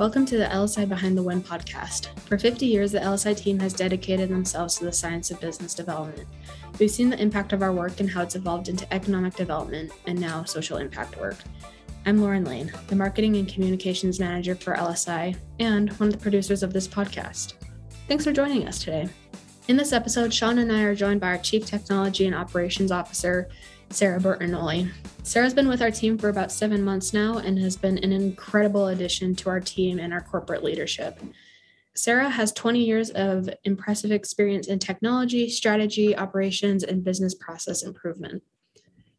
Welcome to the LSI Behind the Win podcast. For 50 years, the LSI team has dedicated themselves to the science of business development. We've seen the impact of our work and how it's evolved into economic development and now social impact work. I'm Lauren Lane, the Marketing and Communications Manager for LSI and one of the producers of this podcast. Thanks for joining us today. In this episode, Sean and I are joined by our Chief Technology and Operations Officer, Sarah Bertinoli. Sarah's been with our team for about seven months now and has been an incredible addition to our team and our corporate leadership. Sarah has 20 years of impressive experience in technology, strategy, operations, and business process improvement.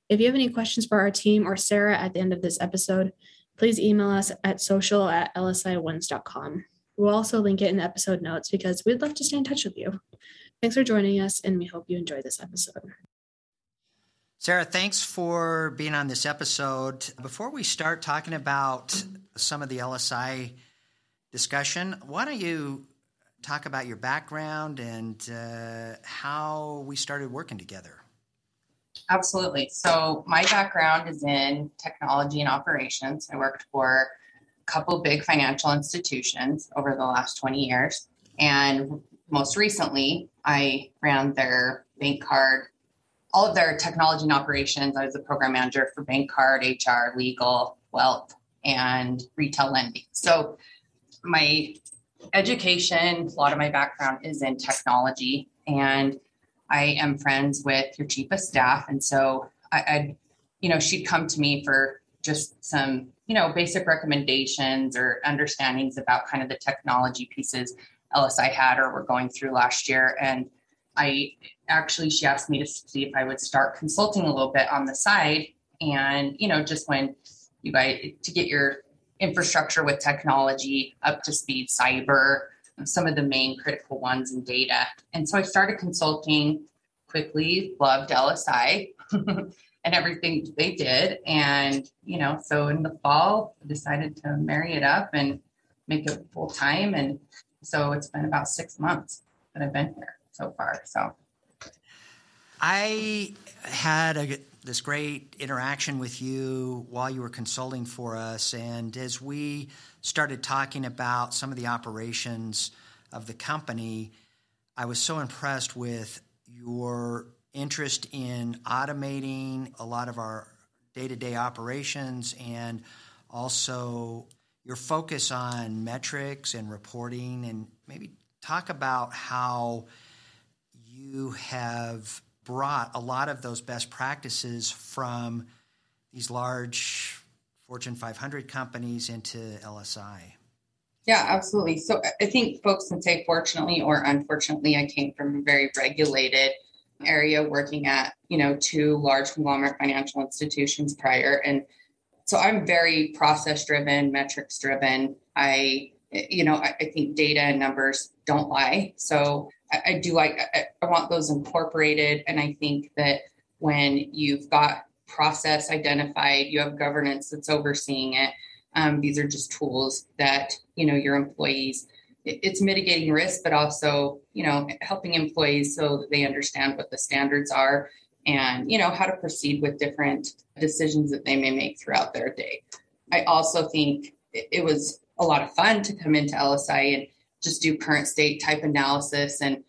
If you have any questions for our team or Sarah at the end of this episode, please email us at social at lsiwins.com. We'll also link it in the episode notes because we'd love to stay in touch with you. Thanks for joining us, and we hope you enjoy this episode. Sarah, thanks for being on this episode. Before we start talking about some of the LSI discussion, why don't you talk about your background and uh, how we started working together? Absolutely. So, my background is in technology and operations. I worked for a couple big financial institutions over the last 20 years. And most recently, I ran their bank card all of their technology and operations. I was a program manager for bank card, HR, legal, wealth, and retail lending. So my education, a lot of my background is in technology, and I am friends with your chief of staff. And so I, I you know, she'd come to me for just some, you know, basic recommendations or understandings about kind of the technology pieces LSI had or were going through last year. And I actually, she asked me to see if I would start consulting a little bit on the side. And, you know, just when you guys, to get your infrastructure with technology up to speed, cyber, some of the main critical ones in data. And so I started consulting quickly, loved LSI and everything they did. And, you know, so in the fall, I decided to marry it up and make it full time. And so it's been about six months that I've been here so far. So I had a, this great interaction with you while you were consulting for us, and as we started talking about some of the operations of the company, I was so impressed with your interest in automating a lot of our day to day operations and also your focus on metrics and reporting and maybe talk about how you have brought a lot of those best practices from these large Fortune 500 companies into LSI. Yeah, absolutely. So I think folks can say, fortunately or unfortunately, I came from a very regulated area working at, you know, two large conglomerate financial institutions prior. And so I'm very process driven, metrics driven. I, you know, I, I think data and numbers don't lie. So I, I do like, I, I want those incorporated. And I think that when you've got process identified, you have governance that's overseeing it. Um, these are just tools that you know your employees. It's mitigating risk, but also you know helping employees so that they understand what the standards are and you know how to proceed with different decisions that they may make throughout their day. I also think it was a lot of fun to come into LSI and just do current state type analysis. And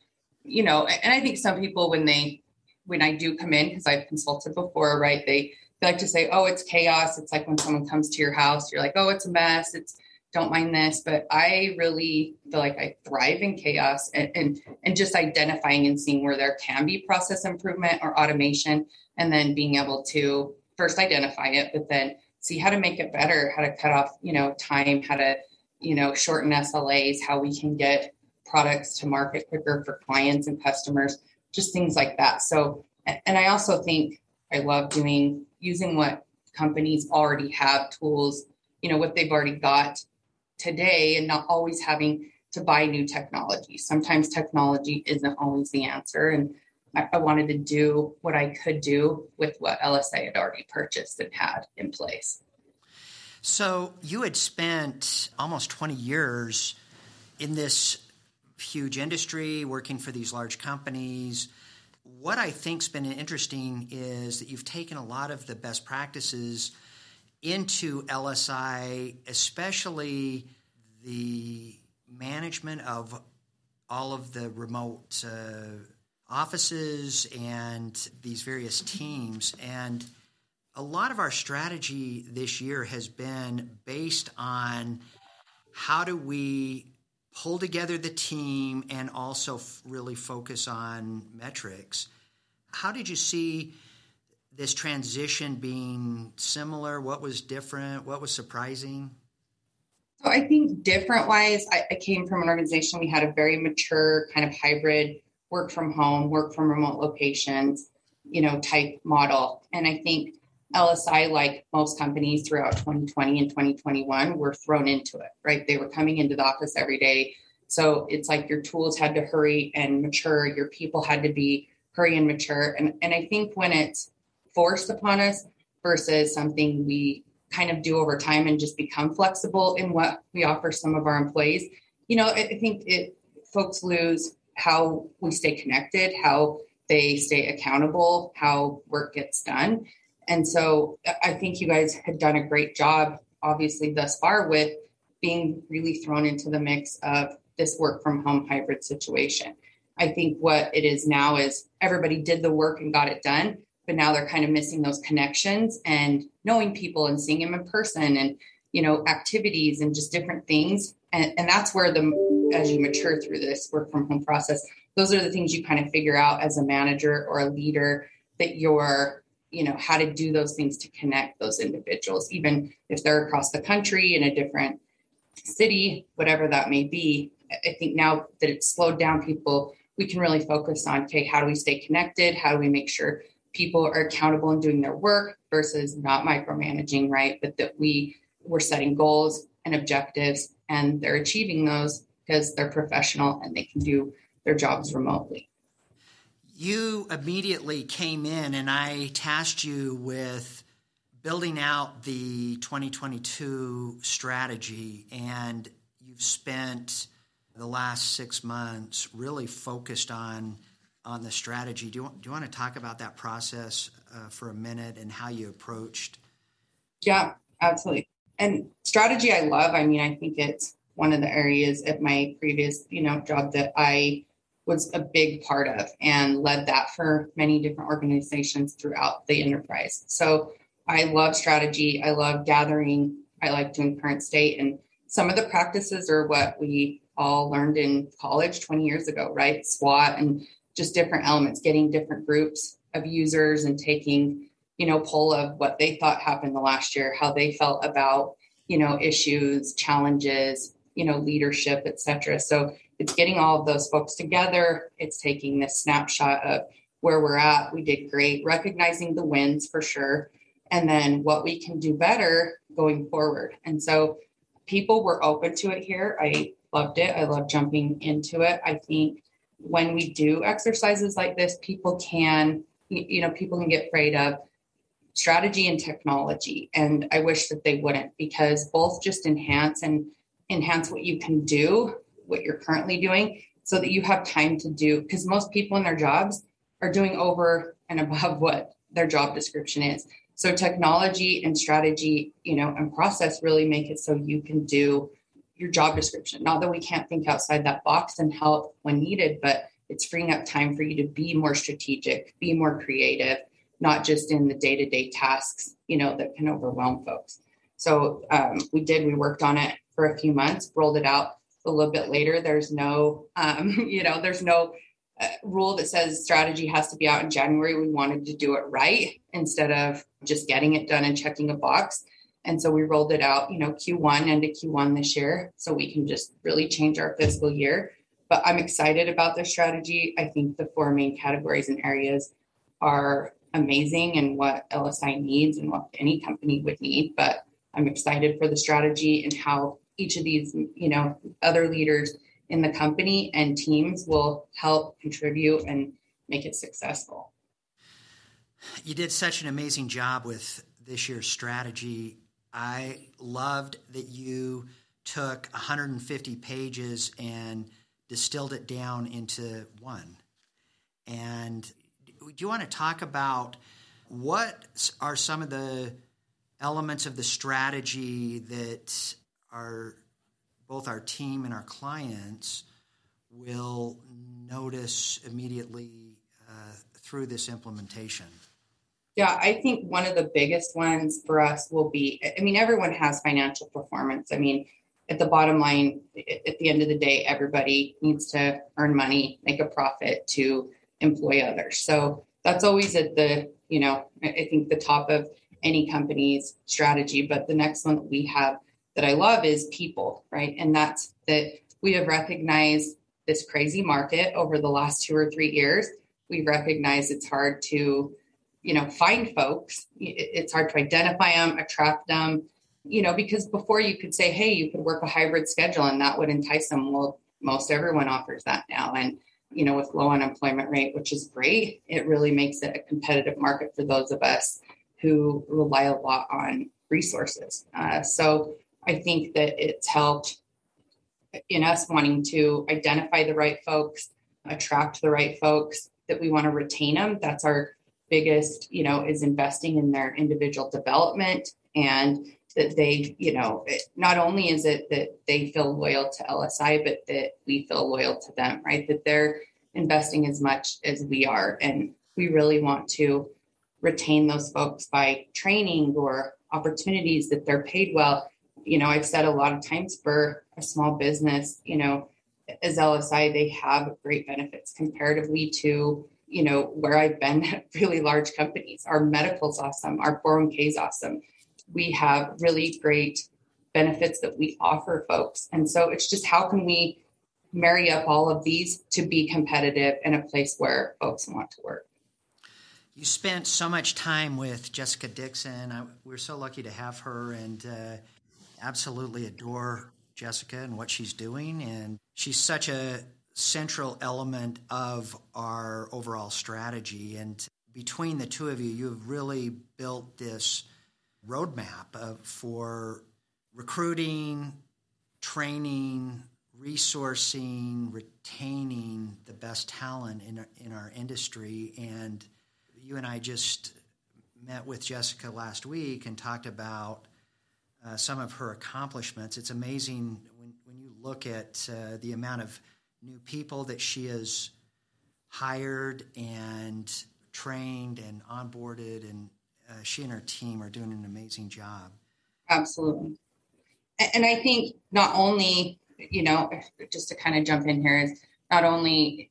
you know and i think some people when they when i do come in because i've consulted before right they, they like to say oh it's chaos. It's like when someone comes to your house you're like oh it's a mess. It's don't mind this but i really feel like i thrive in chaos and, and and just identifying and seeing where there can be process improvement or automation and then being able to first identify it but then see how to make it better how to cut off you know time how to you know shorten slas how we can get products to market quicker for clients and customers, just things like that. So, and I also think I love doing using what companies already have tools, you know, what they've already got today and not always having to buy new technology. Sometimes technology isn't always the answer. And I, I wanted to do what I could do with what LSI had already purchased and had in place. So you had spent almost 20 years in this huge industry, working for these large companies. What I think's been interesting is that you've taken a lot of the best practices into LSI, especially the management of all of the remote uh, offices and these various teams. And a lot of our strategy this year has been based on how do we pull together the team and also f- really focus on metrics. How did you see this transition being similar? What was different? What was surprising? So I think different wise, I, I came from an organization, we had a very mature kind of hybrid work from home, work from remote locations, you know, type model. And I think LSI, like most companies throughout 2020 and 2021, were thrown into it, right? They were coming into the office every day. So it's like your tools had to hurry and mature, your people had to be hurry and mature. And, and I think when it's forced upon us versus something we kind of do over time and just become flexible in what we offer some of our employees, you know, I, I think it folks lose how we stay connected, how they stay accountable, how work gets done. And so uh, I think you guys had done a great job, obviously, thus far with being really thrown into the mix of this work from home hybrid situation. I think what it is now is everybody did the work and got it done, but now they're kind of missing those connections and knowing people and seeing them in person and you know activities and just different things and, and that's where the as you mature through this work from home process those are the things you kind of figure out as a manager or a leader that you're you know how to do those things to connect those individuals even if they're across the country in a different city whatever that may be. I think now that it's slowed down people we can really focus on okay how do we stay connected? How do we make sure people are accountable in doing their work versus not micromanaging right? But that we we're setting goals and objectives and they're achieving those because they're professional and they can do their jobs remotely you immediately came in and I tasked you with building out the 2022 strategy, and you've spent the last six months really focused on on the strategy. Do you want, do you want to talk about that process uh, for a minute and how you approached? Yeah, absolutely. And strategy, I love. I mean, I think it's one of the areas at my previous, you know, job that I was a big part of and led that for many different organizations throughout the enterprise. So I love strategy. I love gathering. I like doing current state. And some of the practices are what we all learned in college 20 years ago, right? SWOT and just different elements, getting different groups of users and taking, you know, poll of what they thought happened the last year, how they felt about, you know, issues, challenges, you know, leadership, et cetera. So it's getting all of those folks together. It's taking this snapshot of where we're at. We did great, recognizing the wins for sure, and then what we can do better going forward. And so people were open to it here. I loved it. I love jumping into it. I think when we do exercises like this, people can, you know, people can get afraid of strategy and technology. And I wish that they wouldn't because both just enhance and enhance what you can do what you're currently doing so that you have time to do because most people in their jobs are doing over and above what their job description is. So technology and strategy you know and process really make it so you can do your job description. Not that we can't think outside that box and help when needed but it's freeing up time for you to be more strategic be more creative not just in the day-to-day tasks you know that can overwhelm folks. So um, we did we worked on it for a few months rolled it out a little bit later. There's no, um, you know, there's no uh, rule that says strategy has to be out in January. We wanted to do it right instead of just getting it done and checking a box. And so we rolled it out, you know, Q1 into Q1 this year, so we can just really change our fiscal year. But I'm excited about the strategy. I think the four main categories and areas are amazing and what LSI needs and what any company would need. But I'm excited for the strategy and how each of these, you know, other leaders in the company and teams will help contribute and make it successful. You did such an amazing job with this year's strategy. I loved that you took 150 pages and distilled it down into one. And do you want to talk about what are some of the elements of the strategy that are both our team and our clients will notice immediately uh, through this implementation? Yeah, I think one of the biggest ones for us will be I mean, everyone has financial performance. I mean, at the bottom line, at the end of the day, everybody needs to earn money, make a profit to employ others. So that's always at the, you know, I think the top of any company's strategy. But the next one that we have that I love is people, right? And that's that we have recognized this crazy market over the last two or three years. We recognize it's hard to, you know, find folks. It's hard to identify them, attract them, you know, because before you could say, hey, you could work a hybrid schedule and that would entice them. Well, most everyone offers that now. And, you know, with low unemployment rate, which is great, it really makes it a competitive market for those of us who rely a lot on resources. Uh, so I think that it's helped in us wanting to identify the right folks, attract the right folks, that we want to retain them. That's our biggest, you know, is investing in their individual development and that they, you know, it, not only is it that they feel loyal to LSI, but that we feel loyal to them, right? That they're investing as much as we are. And we really want to retain those folks by training or opportunities that they're paid well. You know, I've said a lot of times for a small business, you know, as LSI, they have great benefits comparatively to, you know, where I've been at really large companies. Our medical's awesome, our 401k is awesome. We have really great benefits that we offer folks. And so it's just how can we marry up all of these to be competitive in a place where folks want to work? You spent so much time with Jessica Dixon. I, we're so lucky to have her and uh, absolutely adore Jessica and what she's doing. And she's such a central element of our overall strategy. And between the two of you, you've really built this roadmap of, for recruiting, training, resourcing, retaining the best talent in in our industry. And you and I just met with Jessica last week and talked about uh, some of her accomplishments. It's amazing when, when you look at uh, the amount of new people that she has hired and trained and onboarded, and uh, she and her team are doing an amazing job. Absolutely. And I think not only, you know, just to kind of jump in here, is not only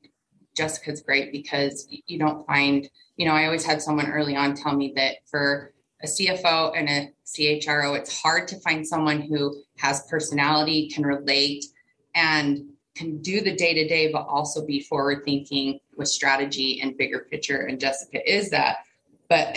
Jessica's great because you don't find, you know, I always had someone early on tell me that for a CFO and a CHRO, it's hard to find someone who has personality, can relate, and can do the day to day, but also be forward thinking with strategy and bigger picture. And Jessica is that. But,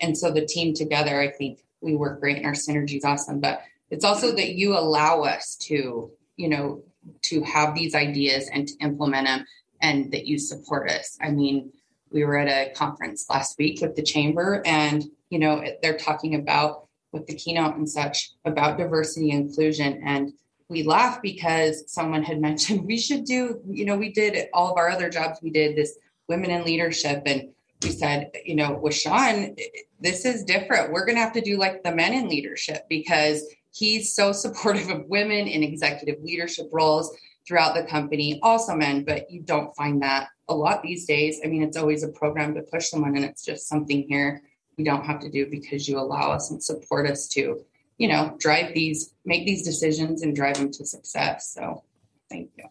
and so the team together, I think we work great and our synergy is awesome. But it's also that you allow us to, you know, to have these ideas and to implement them and that you support us. I mean, we were at a conference last week with the chamber and, you know, they're talking about with the keynote and such about diversity inclusion. And we laugh because someone had mentioned we should do, you know, we did all of our other jobs, we did this women in leadership. And we said, you know, with Sean, this is different. We're going to have to do like the men in leadership because he's so supportive of women in executive leadership roles throughout the company, also men, but you don't find that a lot these days. I mean, it's always a program to push someone, and it's just something here we don't have to do because you allow us and support us to, you know, drive these, make these decisions and drive them to success. So thank you.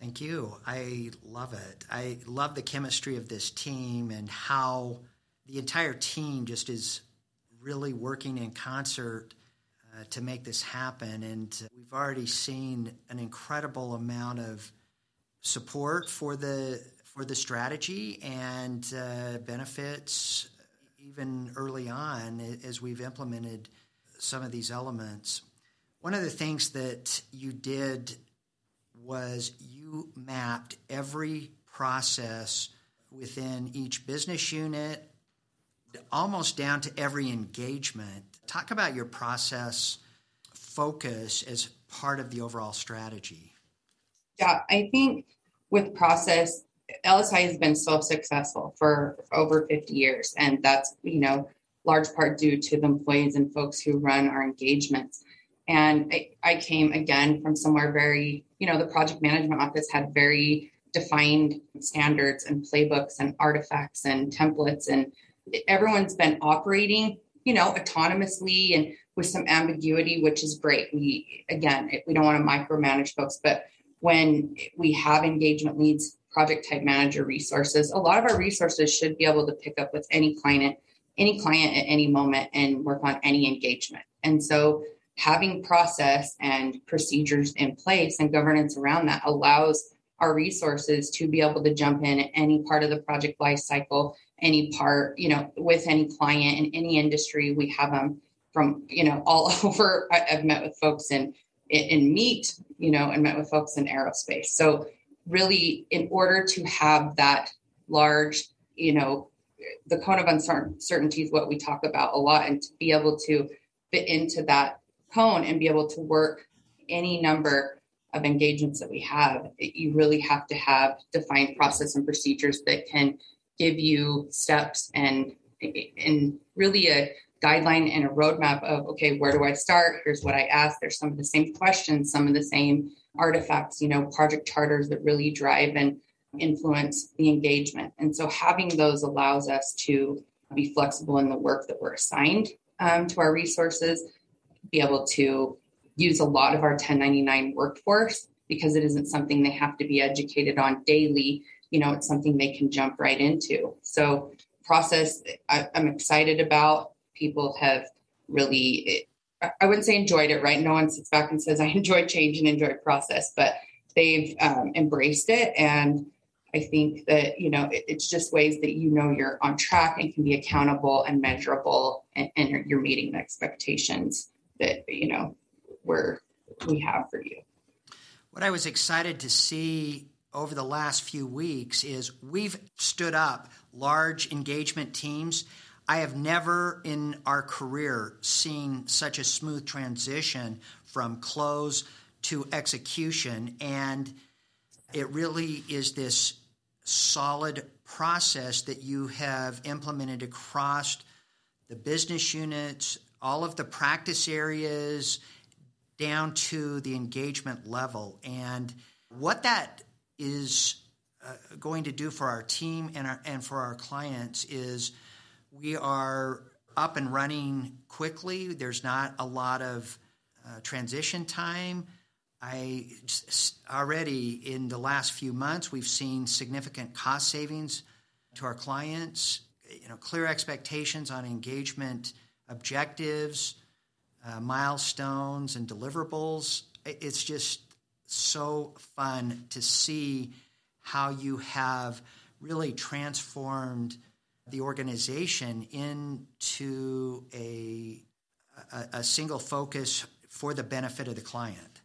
Thank you. I love it. I love the chemistry of this team and how the entire team just is really working in concert uh, to make this happen. And we've already seen an incredible amount of support for the for the strategy and uh, benefits even early on as we've implemented some of these elements. One of the things that you did was you mapped every process within each business unit almost down to every engagement Talk about your process focus as part of the overall strategy. Yeah, I think with process, LSI has been so successful for over 50 years. And that's, you know, large part due to the employees and folks who run our engagements. And I, I came again from somewhere very, you know, the project management office had very defined standards and playbooks and artifacts and templates and everyone's been operating you know autonomously and with some ambiguity which is great we again we don't want to micromanage folks but when we have engagement leads project type manager resources a lot of our resources should be able to pick up with any client any client at any moment and work on any engagement. And so having process and procedures in place and governance around that allows our resources to be able to jump in at any part of the project life cycle any part you know with any client in any industry. We have them from you know all over. I've met with folks in in meat you know and met with folks in aerospace. So really in order to have that large you know the cone of uncertainty is what we talk about a lot and to be able to fit into that cone and be able to work any number of engagements that we have, you really have to have defined process and procedures that can give you steps and and really a guideline and a roadmap of okay, where do I start? Here's what I ask. There's some of the same questions, some of the same artifacts, you know, project charters that really drive and influence the engagement. And so having those allows us to be flexible in the work that we're assigned um, to our resources, be able to use a lot of our 1099 workforce because it isn't something they have to be educated on daily. You know, it's something they can jump right into. So, process I, am excited about. People have really, I wouldn't say enjoyed it, right? No one sits back and says, I enjoy change and enjoy process, but they've um, embraced it. And I think that, you know, it, it's just ways that you know you're on track and can be accountable and measurable and, and you're meeting the expectations that, you know, where we have for you. What I was excited to see over the last few weeks is we've stood up large engagement teams. I have never in our career seen such a smooth transition from close to execution. And it really is this solid process that you have implemented across the business units, all of the practice areas, down to the engagement level. And what that is uh, going to do for our team and, our, and for our clients is we are up and running quickly. There's not a lot of uh, transition time. I already in the last few months we've seen significant cost savings to our clients. You know, clear expectations on engagement objectives, uh, milestones and deliverables. It's just so fun to see how you have really transformed the organization into a, a, a, single focus for the benefit of the client.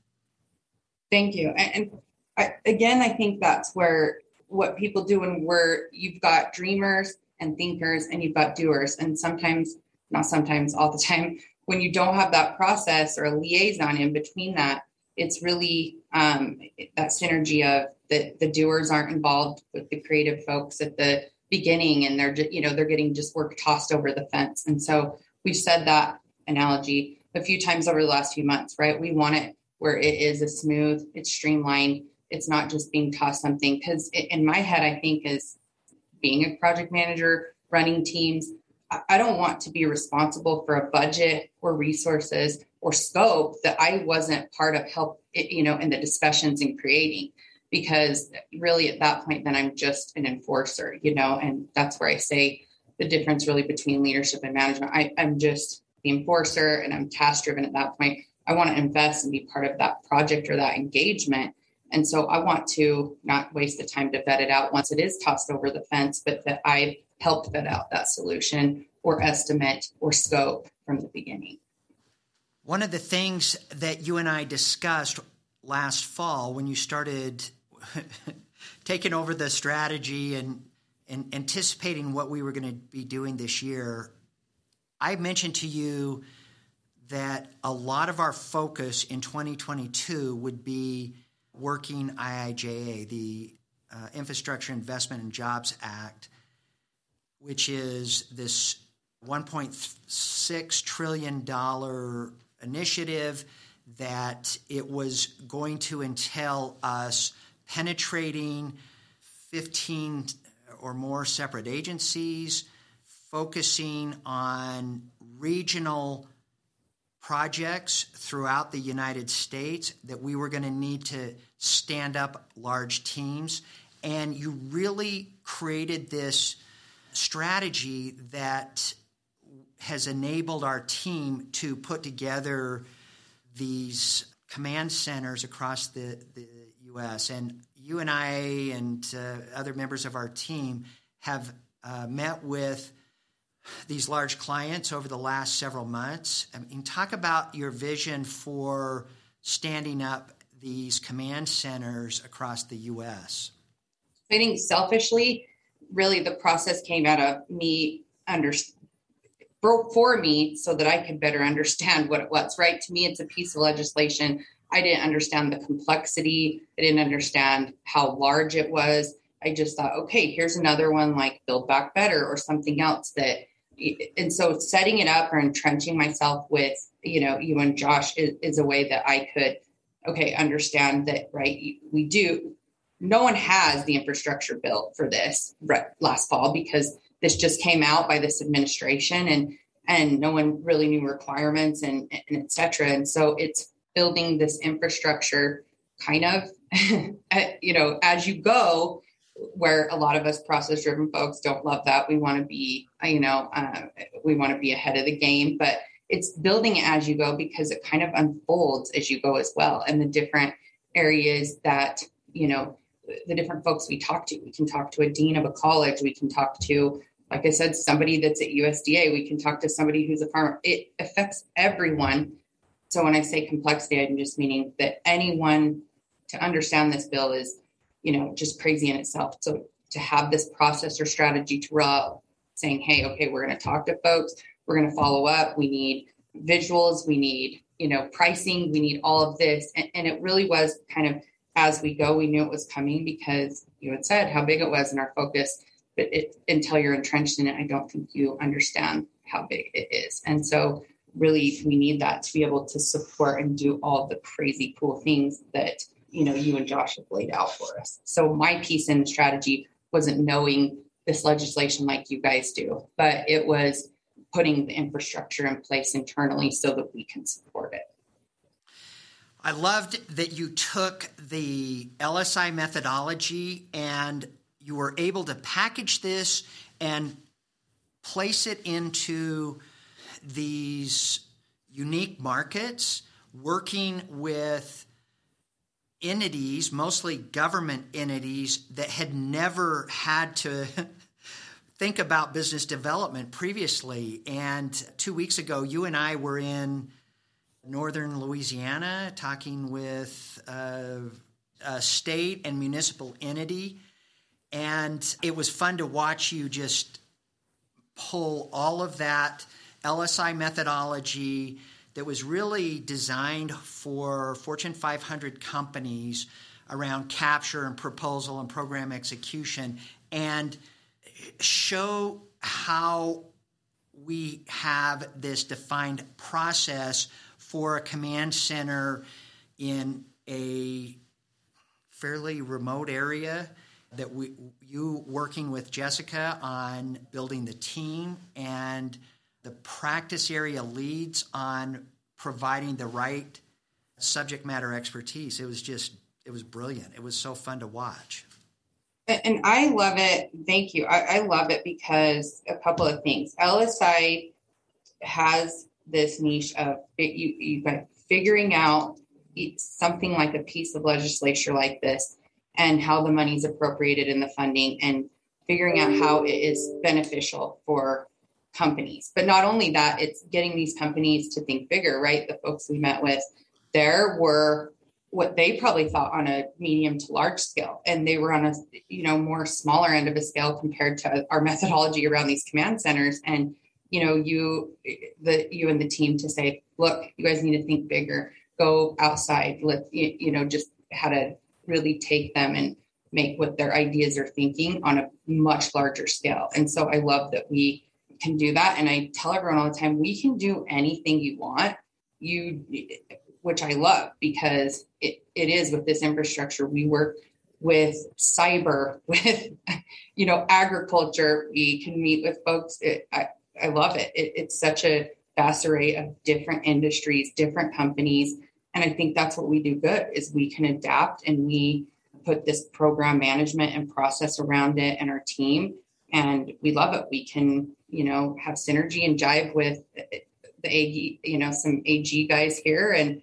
Thank you. And, I, again, I think that's where what people do when we're you've got dreamers and thinkers and you've got doers, and sometimes not sometimes all the time when you don't have that process or a liaison in between that, it's really um, that synergy of the, the doers aren't involved with the creative folks at the beginning and they're you know, they're getting just work tossed over the fence. And so we've said that analogy a few times over the last few months, right? We want it where it is a smooth, it's streamlined, it's not just being tossed something. Because in my head, I think is being a project manager, running teams, I don't want to be responsible for a budget or resources or scope that I wasn't part of help, you know, in the discussions and creating. Because really, at that point, then I'm just an enforcer, you know, and that's where I say the difference really between leadership and management. I, I'm just the enforcer and I'm task driven at that point. I want to invest and be part of that project or that engagement. And so I want to not waste the time to vet it out once it is tossed over the fence, but that I help vet out that solution or estimate or scope from the beginning. One of the things that you and I discussed last fall when you started taking over the strategy and, and anticipating what we were going to be doing this year, I mentioned to you that a lot of our focus in 2022 would be working IIJA, the uh, Infrastructure Investment and Jobs Act, which is this $1.6 trillion initiative that it was going to entail us penetrating 15 or more separate agencies, focusing on regional projects throughout the United States, that we were going to need to stand up large teams. And you really created this strategy that has enabled our team to put together these command centers across the, the U.S. And you and I and uh, other members of our team have uh, met with these large clients over the last several months. I mean, talk about your vision for standing up these command centers across the U.S. I think selfishly, really, the process came out of me under broke for me so that I could better understand what it was. Right to me, it's a piece of legislation. I didn't understand the complexity. I didn't understand how large it was. I just thought, okay, here's another one like Build Back Better or something else that and so setting it up or entrenching myself with you know you and josh is, is, a way that i could okay understand that right we do no one has the infrastructure built for this last fall because this just came out by this administration and and no one really knew requirements and, and et cetera and so it's building this infrastructure kind of you know as you go where a lot of us process driven folks don't love that. We want to be, you know, uh, we want to be ahead of the game, but it's building as you go because it kind of unfolds as you go as well. And the different areas that, you know, the different folks we talk to, we can talk to a dean of a college, we can talk to, like I said, somebody that's at USDA, we can talk to somebody who's a farmer. It affects everyone. So when I say complexity, I'm just meaning that anyone to understand this bill is you know, just crazy in itself. So to have this process or strategy to roll saying, hey, okay, we're going to talk to folks, we're going to follow up, we need visuals, we need, you know, pricing, we need all of this. And, and it really was kind of as we go, we knew it was coming because you had said how big it was in our focus. But it, until you're entrenched in it, I don't think you understand how big it is. And so, really, we need that to be able to support and do all the crazy cool things that you know you and Josh have laid out for us. So my piece in strategy wasn't knowing this legislation like you guys do, but it was putting the infrastructure in place internally so that we can support it. I loved that you took the LSI methodology and you were able to package this and place it into these unique markets, working with entities, mostly government entities, that had never had to think about business development previously. And two weeks ago, you and I were in northern Louisiana talking with a, a state and municipal entity. And it was fun to watch you just pull all of that LSI methodology that was really designed for Fortune 500 companies around capture and proposal and program execution and show how we have this defined process for a command center in a fairly remote area that we you working with Jessica on building the team and the practice area leads on providing the right subject matter expertise. It was just, it was brilliant. It was so fun to watch. And I love it. Thank you. I, I love it because a couple of things. LSI has this niche of you, you got figuring out something like a piece of legislature like this and how the money is appropriated in the funding and figuring out how it is beneficial for companies. But not only that, it's getting these companies to think bigger, right? The folks we met with there were what they probably thought on a medium to large scale and they were on a you know more smaller end of a scale compared to our methodology around these command centers and you know you the you and the team to say look you guys need to think bigger go outside let you, you know just how to really take them and make what their ideas are thinking on a much larger scale and so i love that we can do that. And I tell everyone all the time, we can do anything you want. You, which I love because it, it is with this infrastructure. We work with cyber, with you know agriculture. We can meet with folks. It, I I love it. it. It's such a vast array of different industries, different companies, and I think that's what we do good is we can adapt and we put this program management and process around it and our team and we love it we can you know have synergy and jive with the ag you know some ag guys here and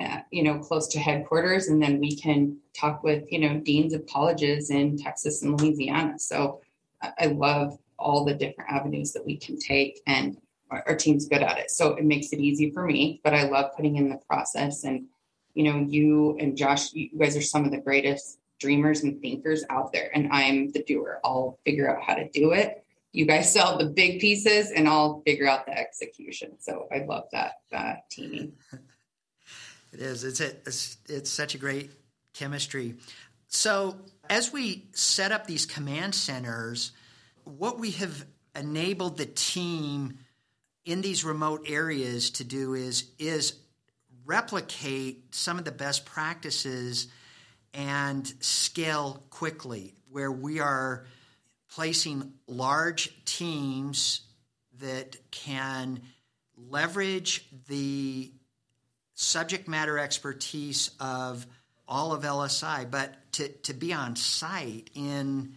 uh, you know close to headquarters. And then we can talk with you know deans of colleges in texas and louisiana. So i love all the different avenues that we can take and our, our team's good at it. So it makes it easy for me but i love putting in the process. And you know you and josh you guys are some of the greatest dreamers and thinkers out there, and I'm the doer. I'll figure out how to do it. You guys sell the big pieces, and I'll figure out the execution. So I love that uh, teaming. It is. It's, a, it's it's such a great chemistry. So as we set up these command centers, what we have enabled the team in these remote areas to do is is replicate some of the best practices and scale quickly, where we are placing large teams that can leverage the subject matter expertise of all of LSI, but to, to be on site in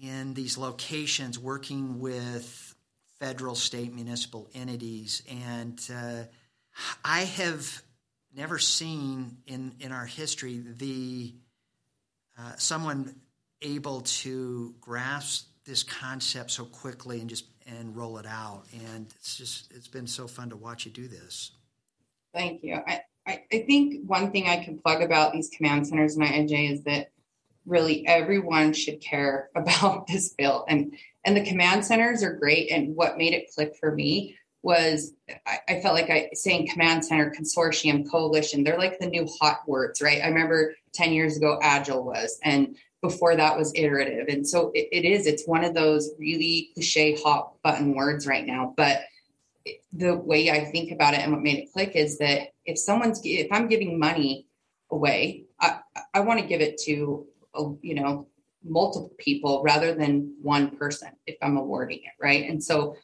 in these locations working with federal, state, municipal entities. And uh, I have never seen in, in our history the uh, someone able to grasp this concept so quickly and just and roll it out. And it's just it's been so fun to watch you do this. Thank you. I, I, I think one thing I can plug about these command centers in INJ is that really everyone should care about this bill and and the command centers are great and what made it click for me was I, I, felt like I saying command center consortium coalition they're like the new hot words right i remember 10 years ago agile was and before that was iterative. And so it, it is it's one of those really cliche hot button words right now but the way i think about it and what made it click is that if someone's if i'm giving money away i, I want to give it to you know multiple people rather than one person if i'm awarding it right? And so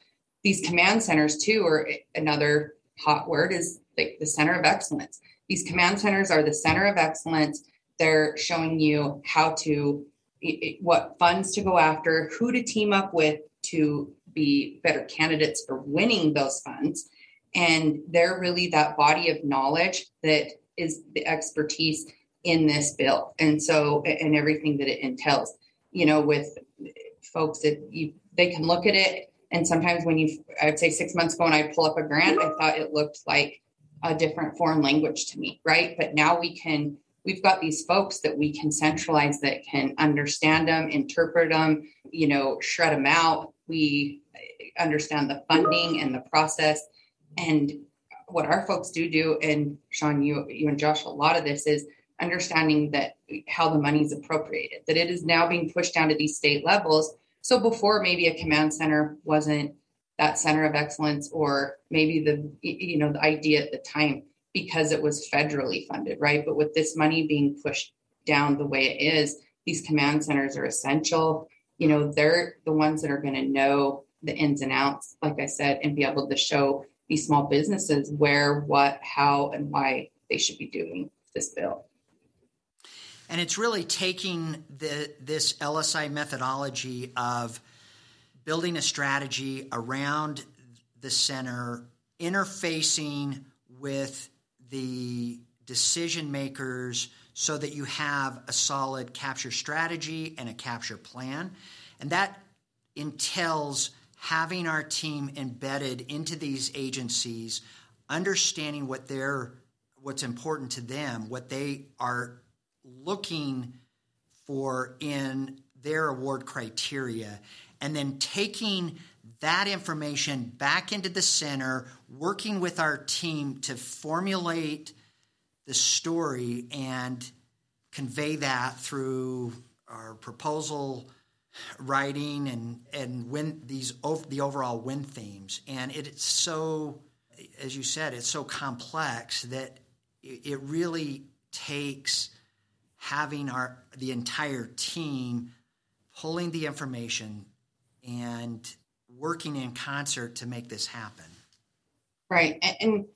these command centers too or another hot word is like the center of excellence. These command centers are the center of excellence they're showing you how to, what funds to go after, who to team up with to be better candidates for winning those funds. And they're really that body of knowledge that is the expertise in this bill. And so, and everything that it entails, you know, with folks that you, they can look at it. And sometimes when you, I would say six months ago when I pull up a grant, I thought it looked like a different foreign language to me, right? But now we can we've got these folks that we can centralize that can understand them, interpret them, you know, shred them out. We understand the funding and the process. And what our folks do do, and Sean, you, you and Josh, a lot of this is understanding that how the money is appropriated, that it is now being pushed down to these state levels. So before maybe a command center wasn't that center of excellence or maybe the you know the idea at the time because it was federally funded, right? But with this money being pushed down the way it is, these command centers are essential. You know, they're the ones that are going to know the ins and outs, like I said, and be able to show these small businesses where, what, how, and why they should be doing this bill. And it's really taking the, this LSI methodology of building a strategy around the center, interfacing with the decision makers so that you have a solid capture strategy and a capture plan. And that entails having our team embedded into these agencies, understanding what they're what's important to them, what they are looking for in their award criteria, and then taking that information back into the center, working with our team to formulate the story and convey that through our proposal writing and and win these the overall win themes. And it's so as you said it's so complex that it really takes having our the entire team pulling the information and working in concert to make this happen. Right. And,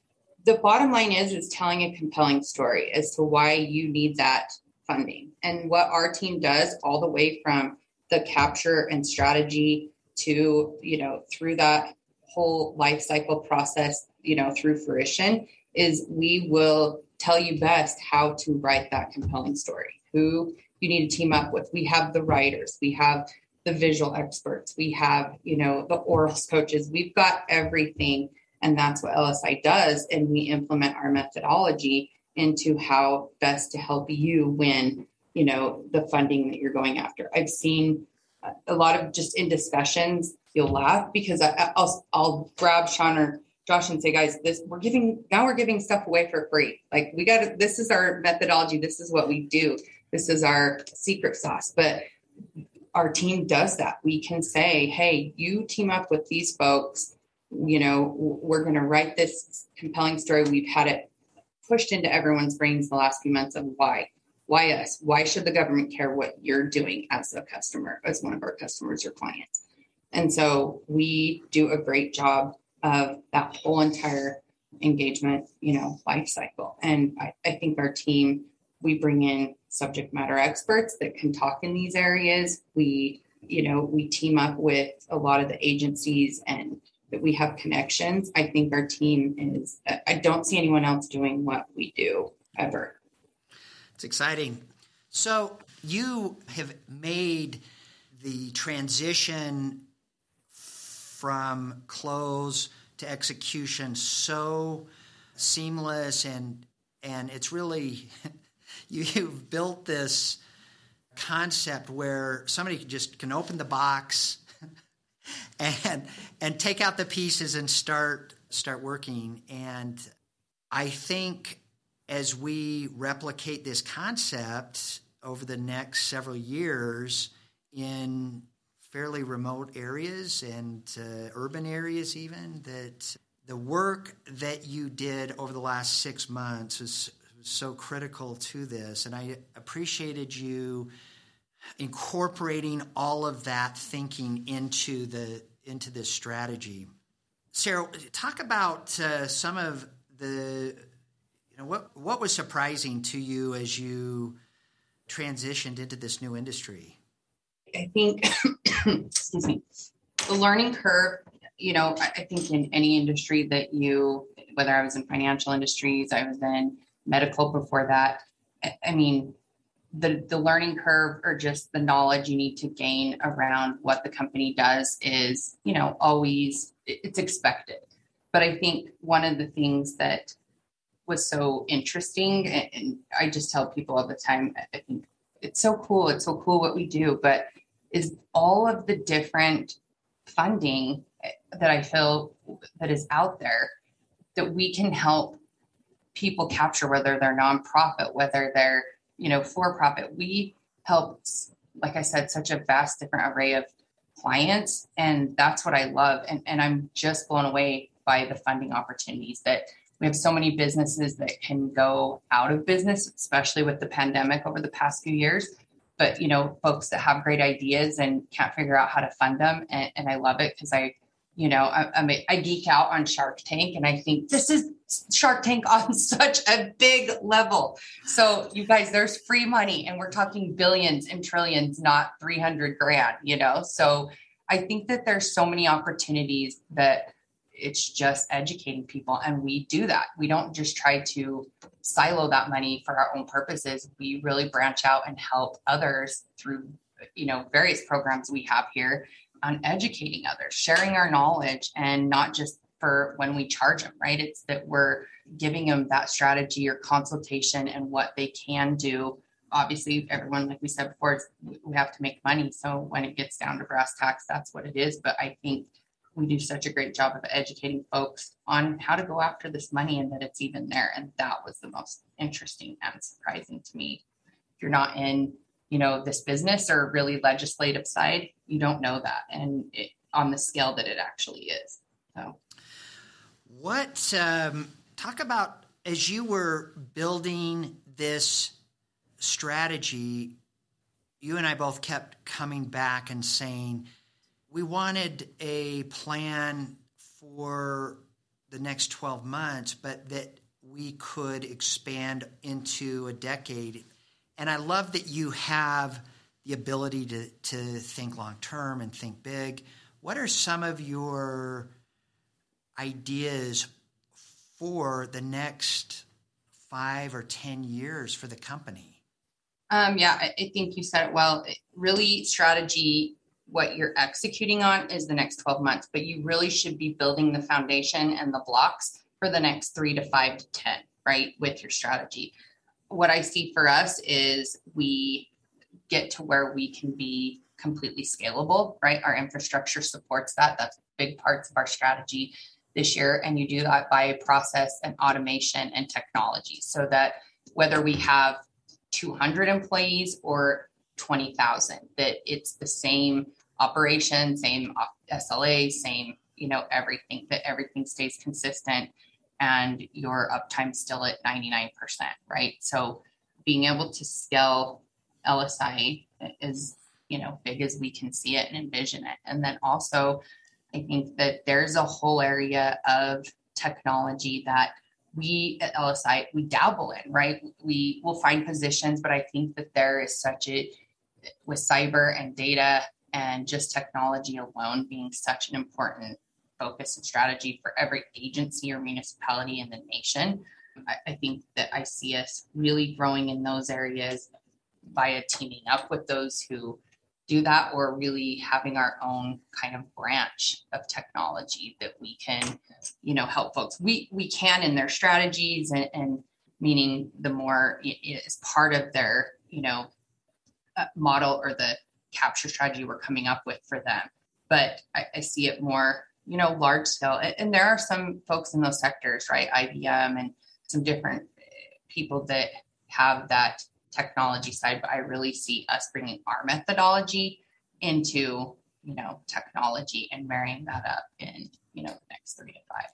the bottom line is is telling a compelling story as to why you need that funding. And what our team does all the way from the capture and strategy to, you know, through that whole life cycle process, you know, through fruition is we will tell you best how to write that compelling story. Who you need to team up with. We have the writers, we have the visual experts, we have, you know, the orals coaches. We've got everything and that's what LSI does and we implement our methodology into how best to help you win, you know, the funding that you're going after. I've seen a lot of just in discussions, you'll laugh because I, will I'll grab Sean or Josh and say, guys, this we're giving now we're giving stuff away for free. Like we got this is our methodology. This is what we do. This is our secret sauce. But our team does that. We can say, hey, you team up with these folks. You know, we're going to write this compelling story. We've had it pushed into everyone's brains the last few months of why. Why us? Why should the government care what you're doing as a customer, as one of our customers or clients? And so we do a great job of that whole entire engagement, you know, life cycle. And I, I think our team, we bring in subject matter experts that can talk in these areas. We, you know, we team up with a lot of the agencies and that we have connections. I think our team is, I don't see anyone else doing what we do ever. It's exciting. So you have made the transition from close to execution so seamless and and it's really you, you've built this concept where somebody just can open the box and and take out the pieces and start start working. And i think as we replicate this concept over the next several years in fairly remote areas and uh, urban areas even that the work that you did over the last six months was so critical to this, and I appreciated you incorporating all of that thinking into the into this strategy. Sarah, talk about uh, some of the you know what what was surprising to you as you transitioned into this new industry. I think, excuse me, the learning curve. You know, I think in any industry that you, whether I was in financial industries, I was in medical before that. I mean, the the learning curve or just the knowledge you need to gain around what the company does is, you know, always it's expected. But I think one of the things that was so interesting, and I just tell people all the time, I think it's so cool. It's so cool what we do, but is all of the different funding eh, that I feel that is out there that we can help people capture, whether they're nonprofit, whether they're, you know, for profit. We help, like I said, such a vast different array of clients. And that's what I love. And, and I'm just blown away by the funding opportunities that we have so many businesses that can go out of business, especially with the pandemic over the past few years. But you know, folks that have great ideas and can't figure out how to fund them, and, and I love it because I you know, I, I, mean, I geek out on Shark Tank and I think this is Shark Tank on such a big level. So, you guys, there's free money and we're talking billions and trillions, not 300 grand, you know? So, I think that there's so many opportunities that it's just educating people. And we do that. We don't just try to silo that money for our own purposes. We really branch out and help others through, you know, various programs we have here on educating others, sharing our knowledge, and not just for when we charge them, right? It's that we're giving them that strategy or consultation and what they can do. Obviously, everyone, like we said before, we have to make money. So when it gets down to brass tacks, that's what it is. But I think we do such a great job of educating folks on how to go after this money and that it's even there. And that was the most interesting and surprising to me. If you're not in you know this business or really legislative side you don't know that and it, on the scale that it actually is so what um, talk about as you were building this strategy, you and I both kept coming back and saying we wanted a plan for the next 12 months, but that we could expand into a decade. And I love that you have the ability to, to think long term and think big. What are some of your ideas for the next five or 10 years for the company? Um, yeah, I, I think you said it well. Really, strategy, what you're executing on is the next 12 months, but you really should be building the foundation and the blocks for the next three to five to 10, right, with your strategy. What I see for us is we get to where we can be completely scalable, right? Our infrastructure supports that. That's big parts of our strategy this year. And you do that by process and automation and technology so that whether we have 200 employees or 20,000, that it's the same operation, same uh, SLA, same, you know, everything, that everything stays consistent and your uptime still at 99%, right? So being able to scale LSI is, you know, big as we can see it and envision it. And then also, I think that there's a whole area of technology that we at LSI we dabble in, right? We will find positions, but I think that there is such a with cyber and data and just technology alone being such an important focus and strategy for every agency or municipality in the nation. I, I think that I see us really growing in those areas via teaming up with those who do that or really having our own kind of branch of technology that we can you know help folks we we can in their strategies and, and meaning the more is part of their you know uh, model or the capture strategy we're coming up with for them but I, I see it more you know large scale and, there are some folks in those sectors right ibm and some different eh, people that have that technology side, but I really see us bringing our methodology into, you know, technology and marrying that up in, you know, the next three to five.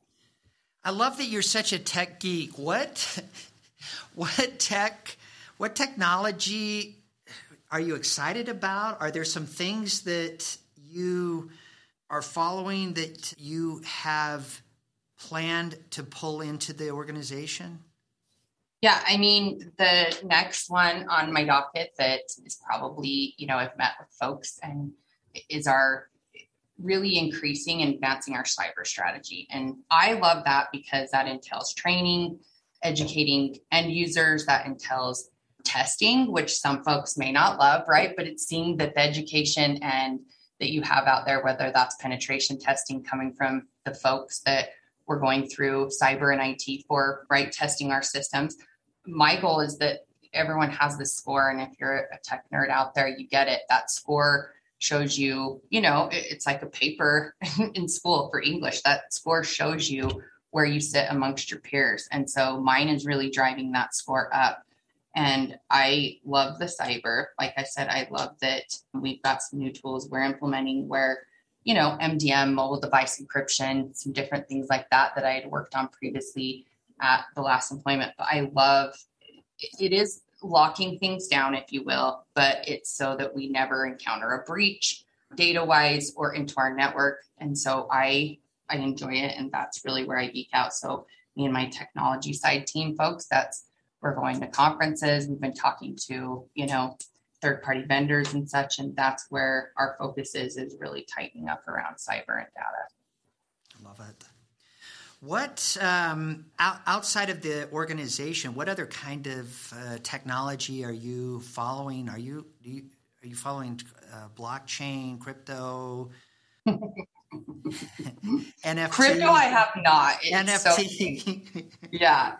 I love that you're such a tech geek. What, what tech, what technology are you excited about? Are there some things that you are following that you have planned to pull into the organization? Yeah, I mean, the next one on my docket that is probably, you know, I've met with folks and is our really increasing and advancing our cyber strategy. And I love that because that entails training, educating end users, that entails testing, which some folks may not love, right? But it's seeing that the education and that you have out there, whether that's penetration testing coming from the folks that we're going through cyber and IT for, right? Testing our systems. My goal is that everyone has this score and if you're a tech nerd out there you get it. That score shows you you know it's like a paper in school for english. That score shows you where you sit amongst your peers. And so mine is really driving that score up and i love the cyber like i said i love that we've got some new tools we're implementing where you know mdm mobile device encryption some different things like that that i had worked on previously at the last employment. But I love it is locking things down, if you will, but it's so that we never encounter a breach data wise or into our network. And so I I enjoy it and that's really where I geek out. So me and my technology side team folks, that's we're going to conferences, we've been talking to, you know, third party vendors and such, and that's where our focus is is really tightening up around cyber and data. I love it. What um, out, outside of the organization? What other kind of uh, technology are you following? Are you, you are you following uh, blockchain, crypto? NFT. Crypto, I have not. It's NFT. So, yeah,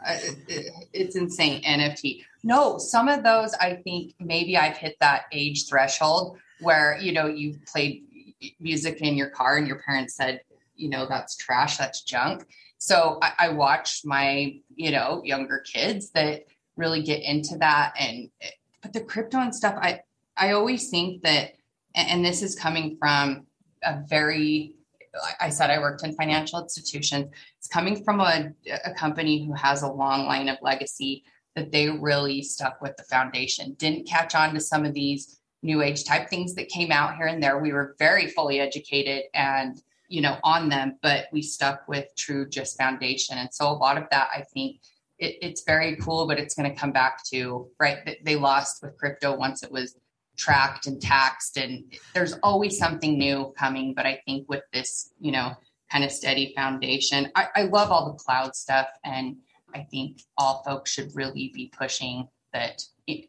it's insane. NFT. No, some of those I think maybe I've hit that age threshold where you know you played music in your car and your parents said, you know, that's trash, that's junk. So I, I watched my, you know, younger kids that really get into that. And, but the crypto and stuff, I, I always think that, and this is coming from a very I said I worked in financial institutions. It's coming from a, a company who has a long line of legacy that they really stuck with the foundation, didn't catch on to some of these new age type things that came out here and there. We were very fully educated and you know on them, but we stuck with true just foundation. And so a lot of that, I think, it, it's very cool, but it's going to come back to right. They lost with crypto once it was tracked and taxed and there's always something new coming but i think with this you know kind of steady foundation i, I love all the cloud stuff and i think all folks should really be pushing that it,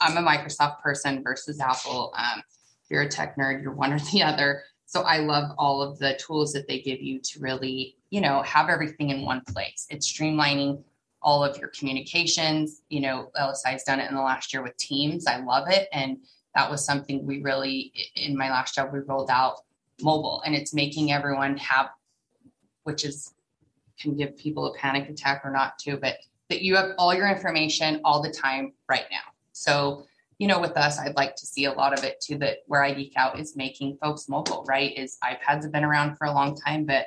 i'm a microsoft person versus apple. Um, if you're a tech nerd you're one or the other. So i love all of the tools that they give you to really you know have everything in one place. It's streamlining all of your communications. You know, LSI has done it in the last year with Teams. I love it. And that was something we really, in my last job, we rolled out mobile and it's making everyone have, which is, can give people a panic attack or not too, but that you have all your information all the time right now. So, you know, with us, I'd like to see a lot of it too. That where I geek out is making folks mobile, right? Is iPads have been around for a long time, but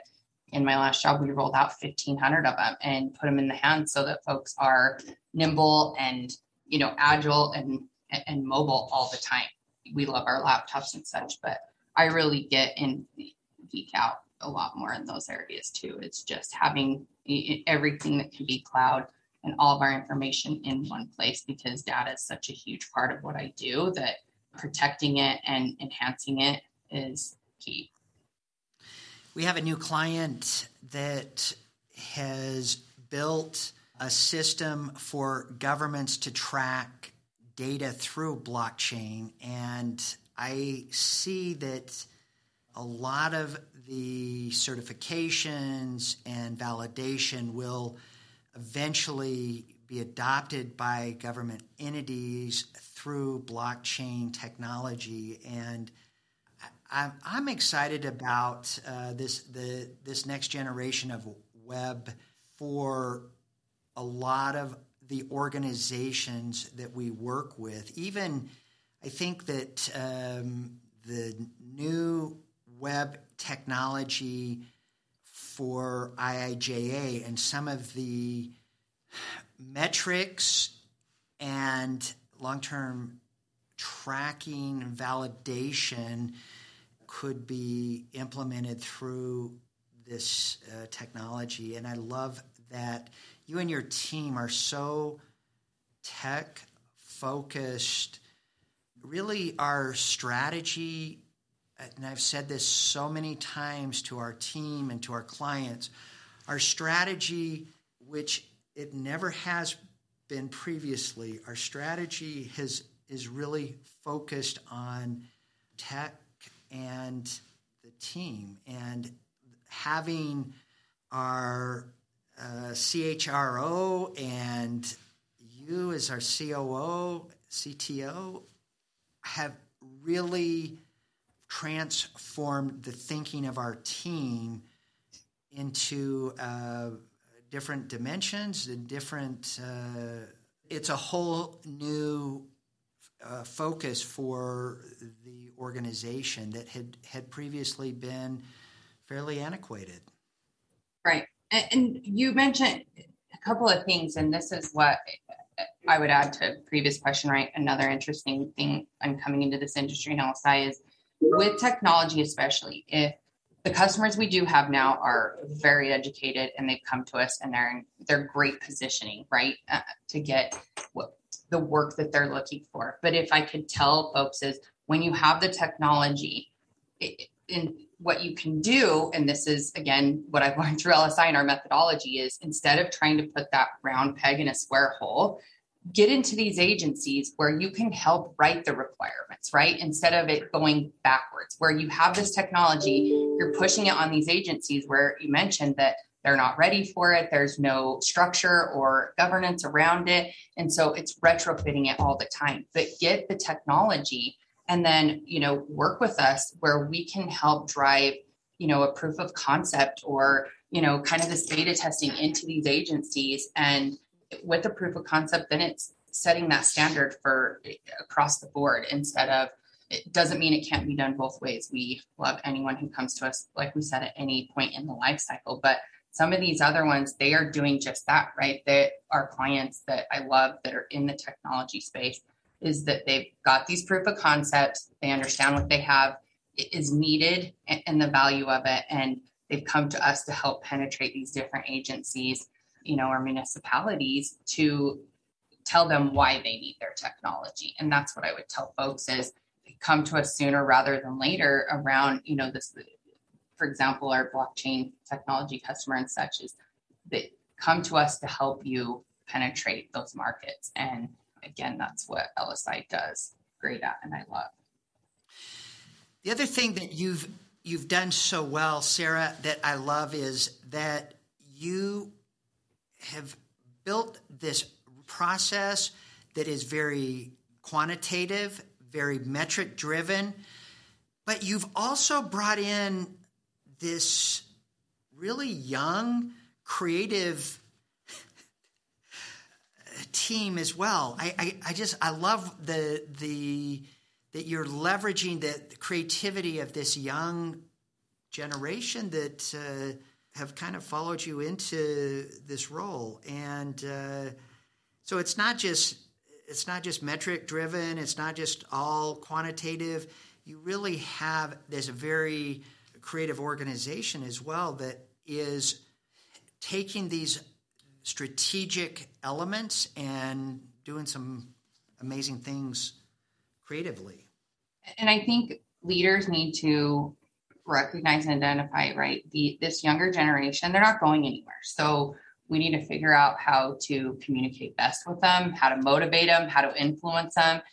in my last job, we rolled out 1500 of them and put them in the hands so that folks are nimble and, you know, agile and, and mobile all the time. We love our laptops and such, but I really get in geek out a lot more in those areas too. It's just having everything that can be cloud and all of our information in one place because data is such a huge part of what I do that protecting it and enhancing it is key. We have a new client that has built a system for governments to track data through blockchain. And I see that a lot of the certifications and validation will eventually be adopted by government entities through blockchain technology. And I'm, I'm excited about uh, this the this next generation of web for a lot of the organizations that we work with. Even I think that um, the new web technology for IIJA and some of the metrics and long term tracking validation could be implemented through this uh, technology. And I love that you and your team are so tech focused. Really, our strategy, and I've said this so many times to our team and to our clients, our strategy, which it never has been previously, our strategy has is really focused on tech and the team and having our uh, CHRO and you as our COO, CTO have really transformed the thinking of our team into uh, different dimensions and different. Uh, it's a whole new uh, focus for the organization that had had previously been fairly antiquated. Right, and, and you mentioned a couple of things, and this is what I would add to previous question. Right, another interesting thing I'm coming into this industry in LSI is with technology, especially if the customers we do have now are very educated and they've come to us and they're in they're great positioning right uh, to get what the work that they're looking for. But if I could tell folks is when you have the technology, in what you can do, and this is again what I've learned through LSI and our methodology is instead of trying to put that round peg in a square hole, get into these agencies where you can help write the requirements, right? Instead of it going backwards, where you have this technology, you're pushing it on these agencies where you mentioned that they're not ready for it there's no structure or governance around it and so it's retrofitting it all the time but get the technology and then you know work with us where we can help drive you know a proof of concept or you know kind of this beta testing into these agencies and with a proof of concept then it's setting that standard for eh, across the board instead of it doesn't mean it can't be done both ways. We love anyone who comes to us, like we said, at any point in the life cycle. But some of these other ones, they are doing just that, right? That our clients that I love that are in the technology space is that they've got these proof of concepts, they understand what they have is needed and the value of it. And they've come to us to help penetrate these different agencies, you know, or municipalities to tell them why they need their technology. And that's what I would tell folks is come to us sooner rather than later around, you know, this, for example, our blockchain technology customer and such is that come to us to help you penetrate those markets. And again, that's what LSI does great at and I love. The other thing that you've you've done so well, Sarah, that I love is that you have built this process that is very quantitative, very metric driven, but you've also brought in this really young, creative team as well. I, I, I, just I love the the that you're leveraging the, the creativity of this young generation that uh, have kind of followed you into this role, and uh, so it's not just it's not just metric driven. It's not just all quantitative. You really have a very creative organization as well that is taking these strategic elements and doing some amazing things creatively. And I think leaders need to recognize and identify, right? The this younger generation, they're not going anywhere. So we need to figure out how to communicate best with them, how to motivate them, how to influence them.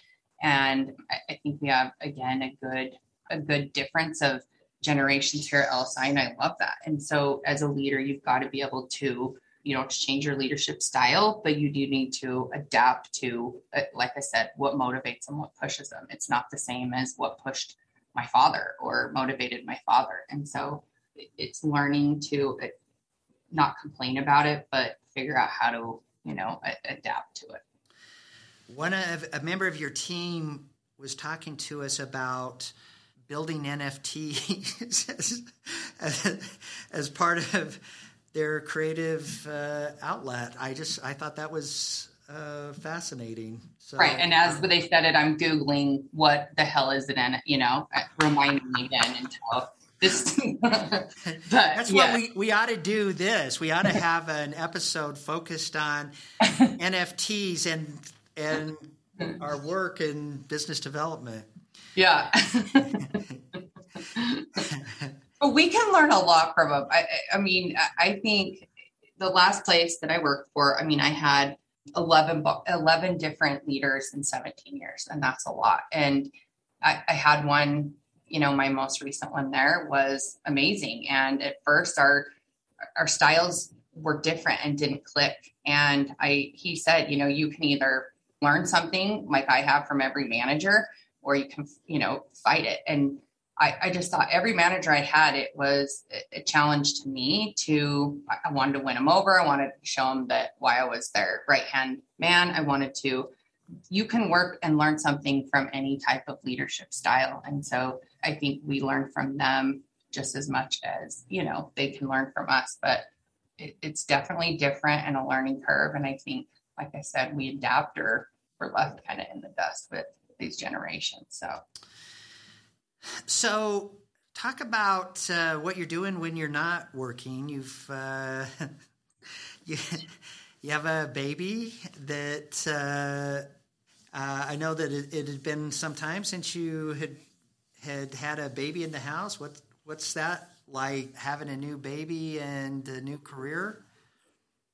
And I, I think we have again a good a good difference of generations here at LSI, and I love that. And so as a leader, you've got to be able to you know change your leadership style but you do need to adapt to uh, like i said what motivates them what pushes them. It's not the same as what pushed my father or motivated my father. And so it's learning to uh, not complain about it but figure out how to you know adapt to it. One of a member of your team was talking to us about building nfts as, as, part of their creative uh, outlet. I just I thought that was uh, fascinating. So, right, and as um, they said it, I'm googling what the hell is it, and you know, reminding me again until this. but, That's yeah. what we we ought to do. This we ought to have an episode focused on NFTs and and our work in business development. Yeah. But we can learn a lot from them. I, I mean, I think the last place that I worked for, I mean, I had 11, 11 different leaders in 17 years, and that's a lot. And I, I had one, you know, my most recent one there was amazing. And at first, our our styles were different and didn't click. And I, he said, you know, you can either learn something like I have from every manager, or you can, you know, fight it. And I, I, just thought every manager I had, it was a challenge to me to, I wanted to win them over. I wanted to show them that why I was their right hand man. I wanted to, you can work and learn something from any type of leadership style. And so I think we learn from them just as much as, you know, they can learn from us, but it, it's definitely different and a learning curve. And I think, like I said, we adapt or we're left kind of in the dust with these generations. So so, talk about uh, what you're doing when you're not working. You've uh, you, you have a baby that uh, uh, I know that it, it, had been some time since you had had had a baby in the house. What what's that like having a new baby and a new career?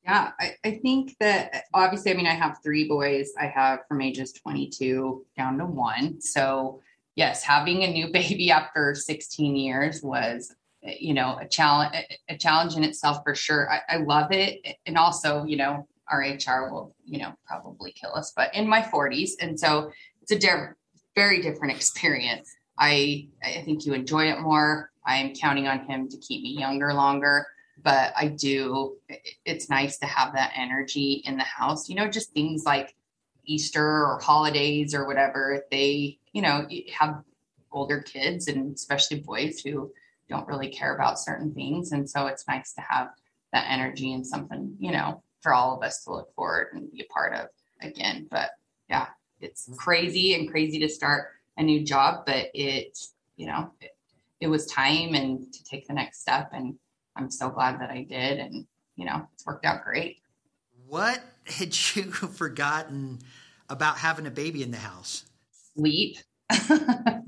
Yeah, I, I, think that obviously, I mean, I have three boys. I have from ages 22 down to one. So yes, having a new baby after 16 years was, you know, a challenge, a challenge in itself for sure. I, I love it. And also, you know, our HR will, you know, probably kill us, but in my 40s. And so it's a di- very different experience. I, I think you enjoy it more. I'm counting on him to keep me younger longer, but I do, it's nice to have that energy in the house, you know, just things like Easter or holidays or whatever, they, you know, have older kids and especially boys who don't really care about certain things. And so it's nice to have that energy and something, you know, for all of us to look forward and be a part of again. But yeah, it's mm-hmm. crazy and crazy to start a new job, but it, you know, it, it was time and to take the next step. And I'm so glad that I did. And, you know, it's worked out great. What had you forgotten about having a baby in the house? Sleep. I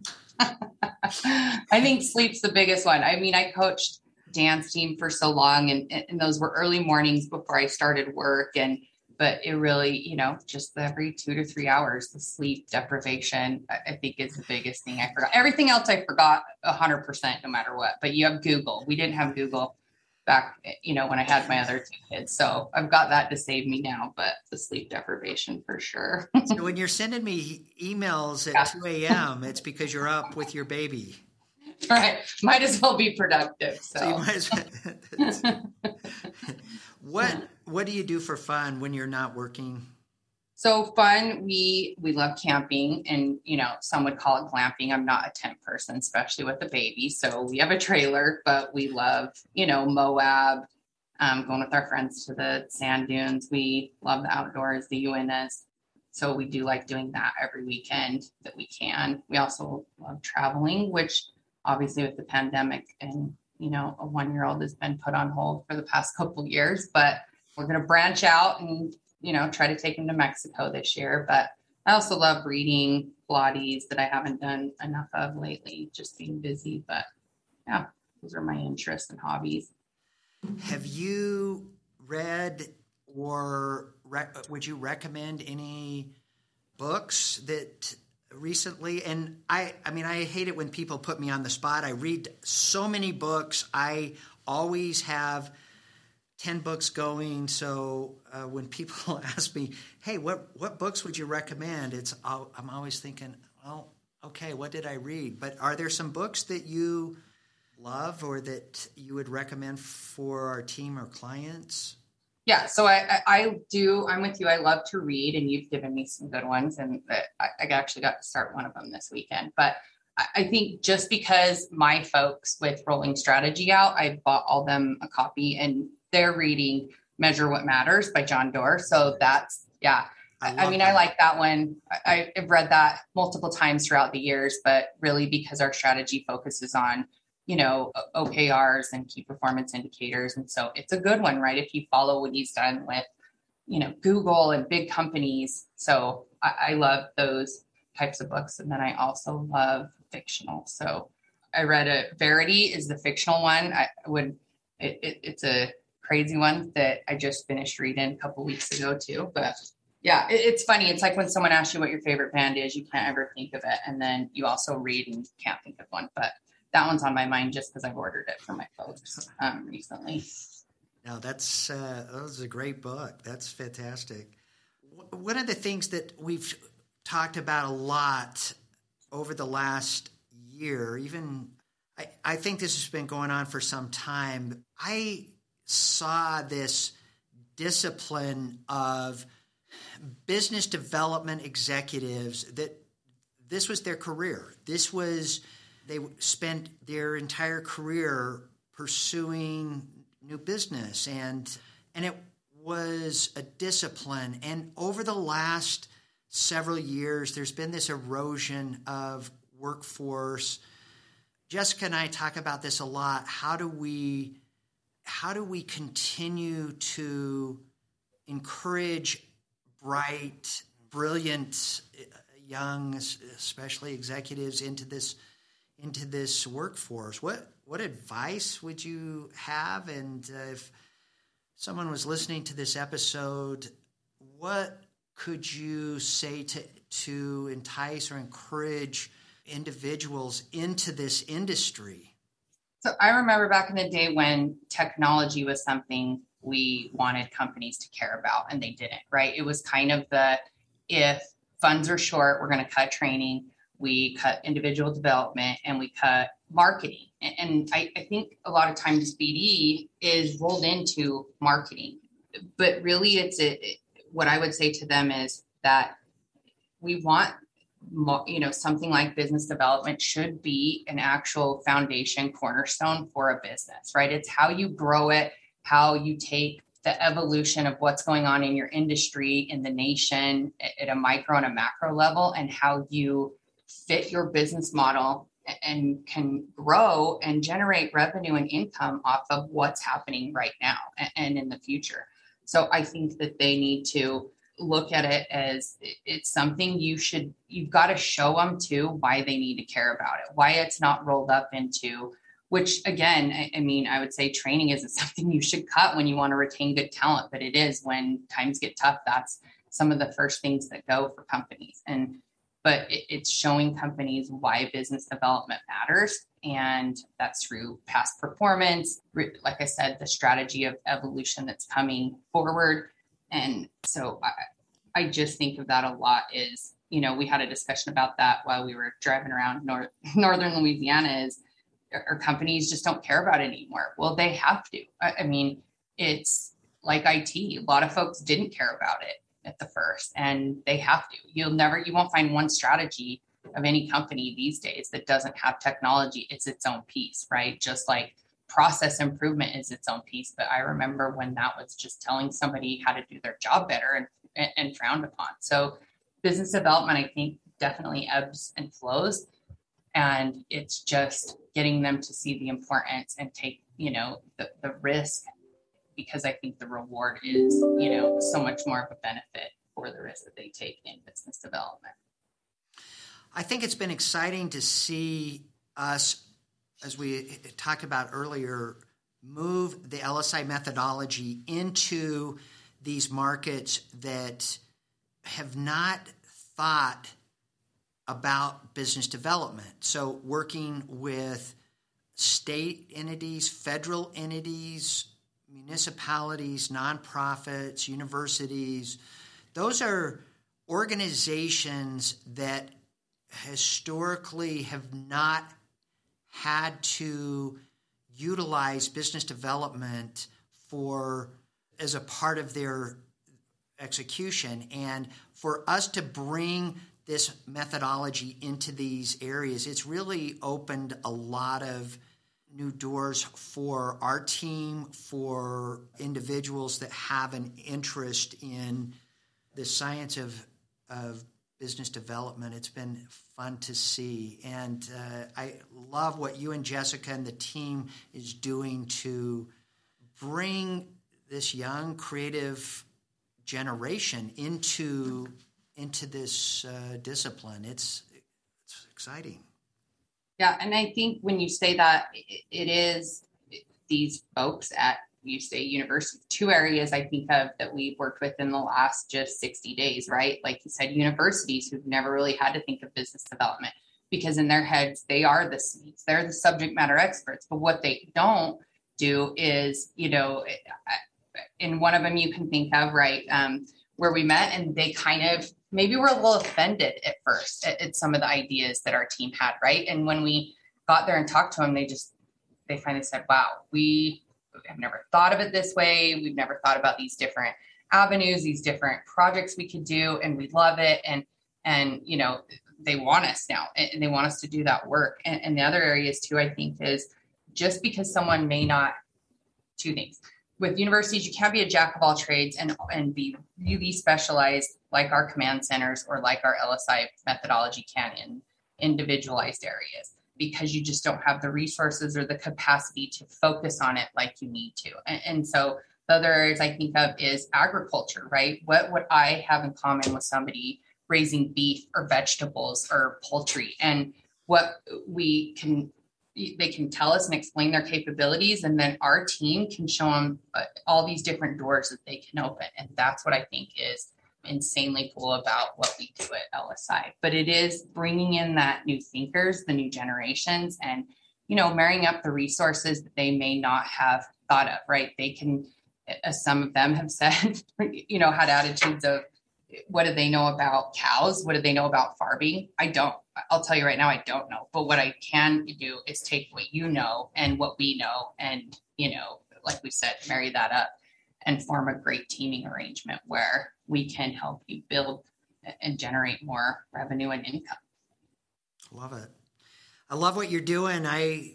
think sleep's the biggest one. I mean, I coached dance team for so long and, and those were early mornings before I started work. And, but it really, you know, just every two to three hours, the sleep deprivation, I, I think is the biggest thing I forgot. Everything else I forgot a hundred percent, no matter what, but you have Google. We didn't have Google back, you know, when I had my other two kids. So I've got that to save me now, but the sleep deprivation for sure. so when you're sending me emails at yeah. 2 a.m., it's because you're up with your baby. Right. Might as well be productive. So, so you might as well. what what do you do for fun when you're not working? So fun, we we love camping and you know, some would call it glamping. I'm not a tent person, especially with a baby. So we have a trailer, but we love, you know, Moab, um, going with our friends to the sand dunes. We love the outdoors, the UNS. So we do like doing that every weekend that we can. We also love traveling, which obviously with the pandemic and you know a one year old has been put on hold for the past couple years but we're going to branch out and you know try to take him to mexico this year but i also love reading pilates that i haven't done enough of lately just being busy but yeah those are my interests and hobbies. Have you read or rec- would you recommend any books that recently and i i mean i hate it when people put me on the spot. I read so many books. I always have 10 books going so uh, when people ask me hey what what books would you recommend it's i'm always thinking oh okay what did i read but are there some books that you love or that you would recommend for our team or clients yeah, so I, I do. I'm with you. I love to read, and you've given me some good ones, and I, I actually got to start one of them this weekend. But I think just because my folks with Rolling Strategy out, I bought all them a copy, and they're reading "Measure What Matters" by John Doerr. So that's yeah. I, I mean, that. I like that one. I, I've read that multiple times throughout the years, but really because our strategy focuses on you know, OKRs and key performance indicators. And so it's a good one, right? If you follow what he's done with, you know, Google and big companies. So I, I love those types of books. And then I also love fictional. So I read a Verity is the fictional one. I would, it, it, it's a crazy ones that I just finished reading a couple weeks ago too. But yeah, it, it's funny. It's like when someone asks you what your favorite band is, you can't ever think of it. And then you also read and can't think of one. But that one's on my mind just because I've ordered it for my folks um, recently. Now that's uh, that was a great book. That's fantastic. One of the things that we've talked about a lot over the last year, even I, I think this has been going on for some time. I saw this discipline of business development executives that this was their career. This was they spent their entire career pursuing new business and and it was a discipline. And over the last several years there's been this erosion of workforce. Jessica and I talk about this a lot. How do we how do we continue to encourage bright brilliant young especially executives into this into this workforce. What what advice would you have? And uh, if someone was listening to this episode, what could you say to to entice or encourage individuals into this industry? So I remember back in the day when technology was something we wanted companies to care about and they didn't, right? It was kind of the if funds are short, we're going to cut training we cut individual development, and we cut marketing. And, and I, I think a lot of times BD is rolled into marketing, but really it's a, what I would say to them is that we want you know something like business development should be an actual foundation cornerstone for a business right? It's how you grow it how you take the evolution of what's going on in your industry in the nation at a micro and a macro level and how you fit your business model and can grow and generate revenue and income off of what's happening right now and in the future. So i think that they need to look at it as it's something you should you've got to show them too why they need to care about it why it's not rolled up into which again I, I, mean i would say training isn't something you should cut when you want to retain good talent but it is when times get tough that's some of the first things that go for companies. And but it, it's showing companies why business development matters and that's through past performance like i said the strategy of evolution that's coming forward and so I, I just think of that a lot is, you know, we had a discussion about that while we were driving around north, northern Louisiana is our companies just don't care about it anymore. Well, they have to. I, I mean, it's like IT. A lot of folks didn't care about it at the first and they have to. You'll never, you won't find one strategy of any company these days that doesn't have technology. It's its own piece, right? Just like process improvement is its own piece. But I remember when that was just telling somebody how to do their job better and, and frowned upon. So business development, I think, definitely ebbs and flows. And it's just getting them to see the importance and take, you know, the, the risk because I think the reward is, you know, so much more of a benefit for the risk that they take in business development. I think it's been exciting to see us as we talked about earlier, move the LSI methodology into these markets that have not thought about business development. So, working with state entities, federal entities, municipalities, nonprofits, universities, those are organizations that historically have not had to utilize business development for as a part of their execution and for us to bring this methodology into these areas it's really opened a lot of new doors for our team for individuals that have an interest in the science of of business development. It's been fun to see. And uh, I love what you and Jessica and the team is doing to bring this young, creative generation into into this uh, discipline. It's it's exciting. Yeah, and I think when you say that, it is these folks at you say university two areas i think of that we've worked with in the last just 60 days right? Like you said universities who've never really had to think of business development because in their heads they are the SMEs, they're the subject matter experts. But what they don't do is you know in one of them you can think of right um, where we met and they kind of maybe were a little offended at first at, at some of the ideas that our team had right? And when we got there and talked to them they just they finally said wow we have never thought of it this way. We've never thought about these different avenues, these different projects we could do, and we love it. And and you know they want us now, and they want us to do that work. And, and the other areas too, I think, is just because someone may not two things with universities, you can't be a jack of all trades and and be really specialized like our command centers or like our LSI methodology can in individualized areas because you just don't have the resources or the capacity to focus on it like you need to. And, and, so the other areas I think of is agriculture, right? What would I have in common with somebody raising beef or vegetables or poultry? And what we can they can tell us and explain their capabilities and then our team can show them uh, all these different doors that they can open and that's what i think is insanely cool about what we do at LSI. But it is bringing in that new thinkers, the new generations, and you know, marrying up the resources that they may not have thought of. Right? They can, as some of them have said, you know, had attitudes of, what do they know about cows? What do they know about farming? I don't. I'll tell you right now, I don't know. But what I can do is take what you know and what we know, and you know, like we said, marry that up and form a great teaming arrangement where we can help you build and generate more revenue and income. Love it. I love what you're doing. I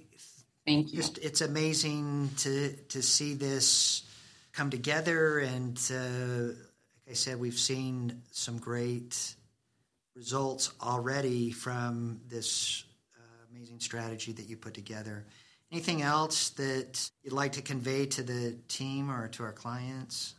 thank you. Just it's amazing to to see this come together, and uh, like I said, we've seen some great results already from this uh, amazing strategy that you put together. Anything else that you'd like to convey to the team or to our clients?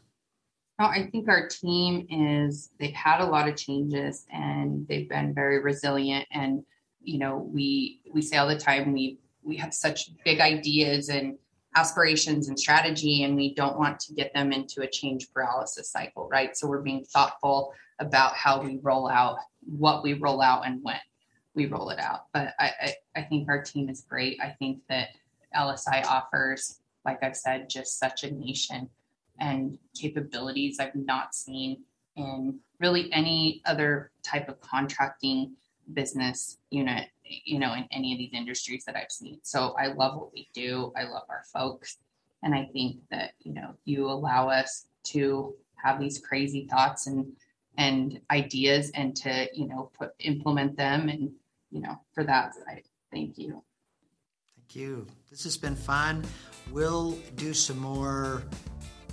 No, I think our team is they've had a lot of changes and they've been very resilient and you know we we say all the time we we have such big ideas and aspirations and strategy and we don't want to get them into a change paralysis cycle right? So we're being thoughtful about how we roll out what we roll out and when we roll it out. But i i, I think our team is great. I think that LSI offers like i've said just such a nation and capabilities i've not seen in really any other type of contracting business unit you know in any of these industries that i've seen. So i love what we do. I love our folks. And i think that you know you allow us to have these crazy thoughts and and ideas and to you know put implement them. And you know for that i thank you. Thank you. This has been fun. We'll do some more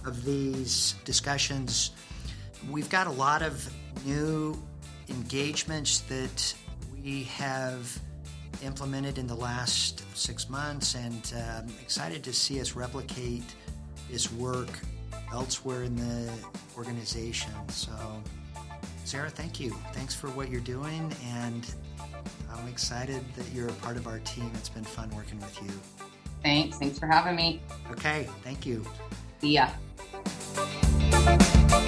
of these discussions we've got a lot of new engagements that we have implemented in the last six months, and um, excited to see us replicate this work elsewhere in the organization. So, Sarah, thank you. Thanks for what you're doing, and I'm excited that you're a part of our team. It's been fun working with you. Thanks. Thanks for having me. Okay. Thank you. See ya. Thank you.